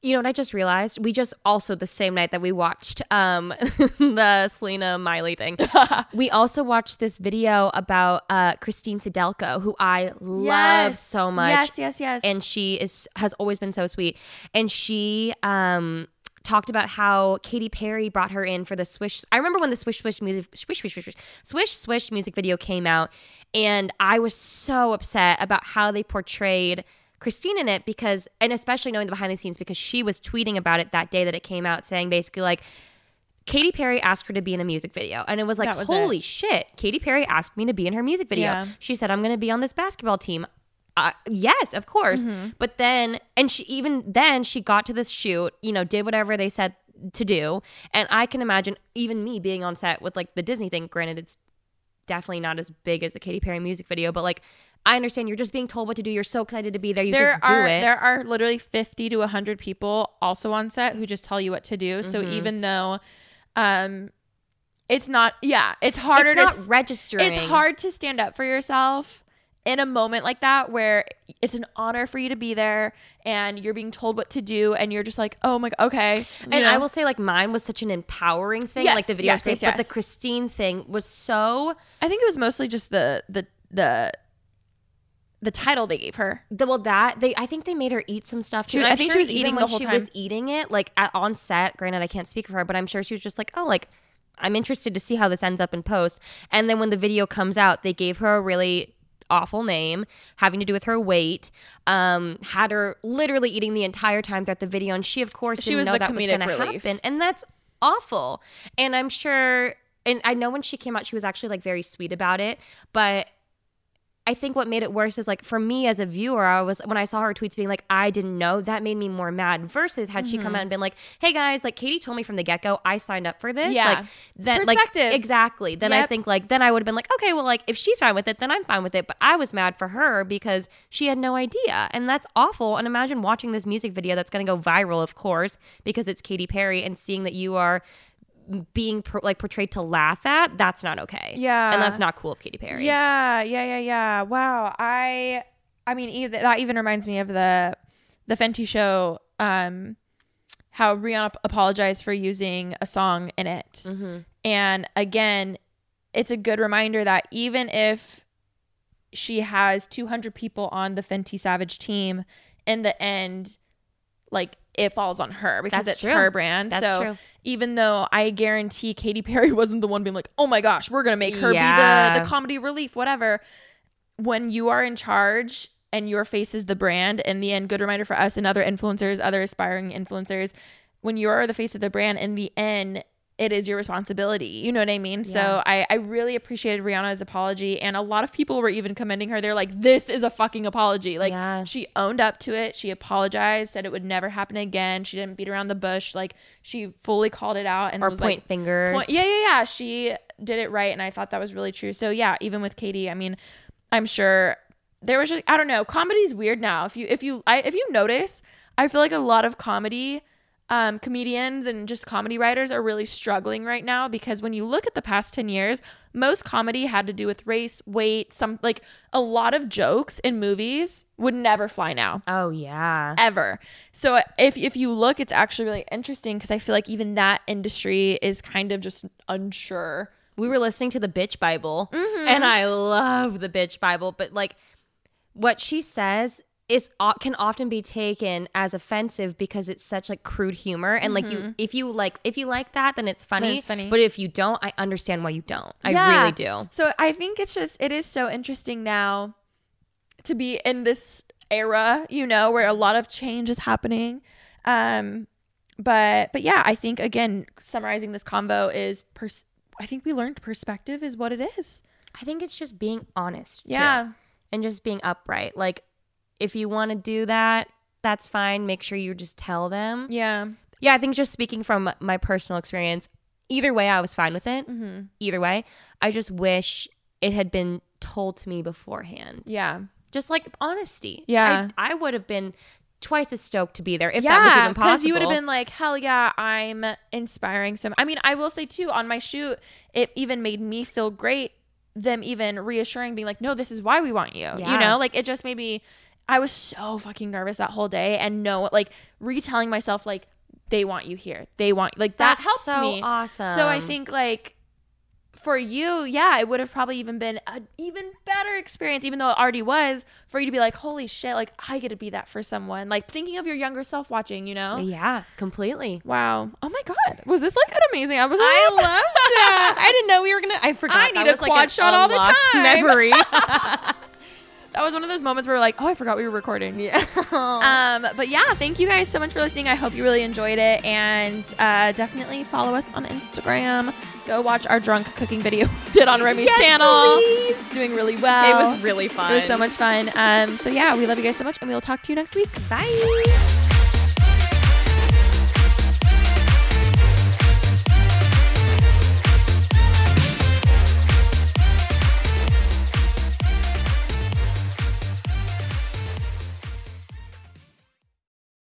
You know what I just realized? We just also the same night that we watched um [LAUGHS] the Selena Miley thing. [LAUGHS] we also watched this video about uh Christine Sydelko, who I love Yes. so much. Yes, yes, yes. And she is has always been so sweet. And she um talked about how Katy Perry brought her in for the Swish. I remember when the Swish Swish music Swish Swish Swish Swish Swish Swish music video came out, and I was so upset about how they portrayed Christine in it because, and especially knowing the behind the scenes because she was tweeting about it that day that it came out, saying basically like. Katy Perry asked her to be in a music video, and it was like, was holy shit! Katy Perry asked me to be in her music video. Yeah. She said, "I'm going to be on this basketball team." Uh, yes, of course. Mm-hmm. But then, and she even then she got to this shoot, you know, did whatever they said to do, and I can imagine even me being on set with like the Disney thing. Granted, it's definitely not as big as the Katy Perry music video, but like I understand you're just being told what to do. You're so excited to be there. You there just do are it. there are literally 50 to 100 people also on set who just tell you what to do. So Mm-hmm. even though um it's not yeah, it's harder it's to registering. It's hard to stand up for yourself in a moment like that where it's an honor for you to be there and you're being told what to do and you're just like, "Oh my god, okay." You And know? I will say, like, mine was such an empowering thing, Yes, like the video yes, space, yes, but the Christine thing was so. I think it was mostly just the the the the title they gave her. The, well, that they, I think they made her eat some stuff too. She- I think she was eating the whole she time. was eating it, like at, on set. Granted, I can't speak for her, but I'm sure she was just like, oh, like I'm interested to see how this ends up in post. And then when the video comes out, they gave her a really awful name having to do with her weight. Um, had her literally eating the entire time throughout the video, and she, of course, She didn't was know that was going to happen, and that's awful. And I'm sure. And I know when she came out, she was actually like very sweet about it, but I think what made it worse is like for me as a viewer, I was when I saw her tweets being like, I didn't know, that made me more mad. Versus had she come mm-hmm. out and been like, Hey guys, like Katy told me from the get go, I signed up for this. Yeah. Like then like Perspective. exactly. Then I think like then I would have been like, okay, well like if she's fine with it, then I'm fine with it. But I was mad for her because she had no idea. And that's awful. And imagine watching this music video that's gonna go viral, of course, because it's Katy Perry and seeing that you are being per- like portrayed to laugh at, that's not okay. Yeah. And that's not cool of Katy Perry. Yeah, yeah, yeah, yeah. Wow. I I mean even, that even reminds me of the the Fenty show um how Rihanna apologized for using a song in it. And again, it's a good reminder that even if she has 200 people on the Fenty Savage team in the end like it falls on her because That's it's true. her brand. That's so true. even though I guarantee Katy Perry [LAUGHS] wasn't the one being like, "Oh my gosh, we're gonna make her Yeah. be the the comedy relief," whatever. When you are in charge and your face is the brand, in the end, good reminder for us and other influencers, other aspiring influencers, when you're the face of the brand, in the end, it is your responsibility. You know what I mean? So I, I really appreciated Rihanna's apology. And a lot of people were even commending her. They're like, this is a fucking apology. Like, Yeah. she owned up to it. She apologized, said it would never happen again. She didn't beat around the bush. Like, she fully called it out and Or was point like, fingers. point- yeah, yeah, yeah. She did it right. And I thought that was really true. So, yeah, even with Katy, I mean, I'm sure there was just, I don't know, comedy's weird now. If you, if you, I, if you notice, I feel like a lot of comedy um, comedians and just comedy writers are really struggling right now because when you look at the past 10 years, most comedy had to do with race, weight, some like a lot of jokes in movies would never fly now. Oh yeah. Ever. So if if you look, it's actually really interesting because I feel like even that industry is kind of just unsure. We were listening to the Bitch Bible, and I love the Bitch Bible, but like what she says is can often be taken as offensive because it's such like crude humor and like you if you like if you like that then it's funny, it's funny. but if you don't i understand why you don't i Yeah. really do So I think it's just it is so interesting now to be in this era, you know, where a lot of change is happening. Um but but yeah, I think again summarizing this combo is pers- I think we learned perspective is what it is. i think it's just being honest too, Yeah. and just being upright like if you want to do that that's fine make sure you just tell them Yeah. Yeah, I think just speaking from my personal experience, either way, I was fine with it. Mm-hmm. Either way, I just wish it had been told to me beforehand. Yeah. Just like honesty. Yeah. I, I would have been twice as stoked to be there if that was yeah, even possible. Because you would have been like, hell yeah, I'm inspiring so. I mean, I will say too, on my shoot, it even made me feel great. Them even reassuring, being like, no, this is why we want you. You know, like it just made me. I was so fucking nervous that whole day, and no, like retelling myself, like they want you here, they want like that That's helped so me. awesome. So I think like for you, yeah, it would have probably even been an even better experience, even though it already was, for you to be like, holy shit, like I get to be that for someone. Like thinking of your younger self watching, you know? yeah, completely. Wow. Oh my God. Was this like an amazing episode? I loved that. I didn't know we were gonna. I forgot. I need a like quad an shot all the time. Memory. [LAUGHS] [LAUGHS] That was one of those moments where we're like, oh, I forgot we were recording. yeah. [LAUGHS] Um, but yeah, thank you guys so much for listening. I hope you really enjoyed it. And uh, definitely follow us on Instagram. Go watch our drunk cooking video [LAUGHS] we did on Remi's Yes, channel. please. It's doing really well. it was really fun. It was so much fun. Um, so yeah, we love you guys so much, and we will talk to you next week. Bye.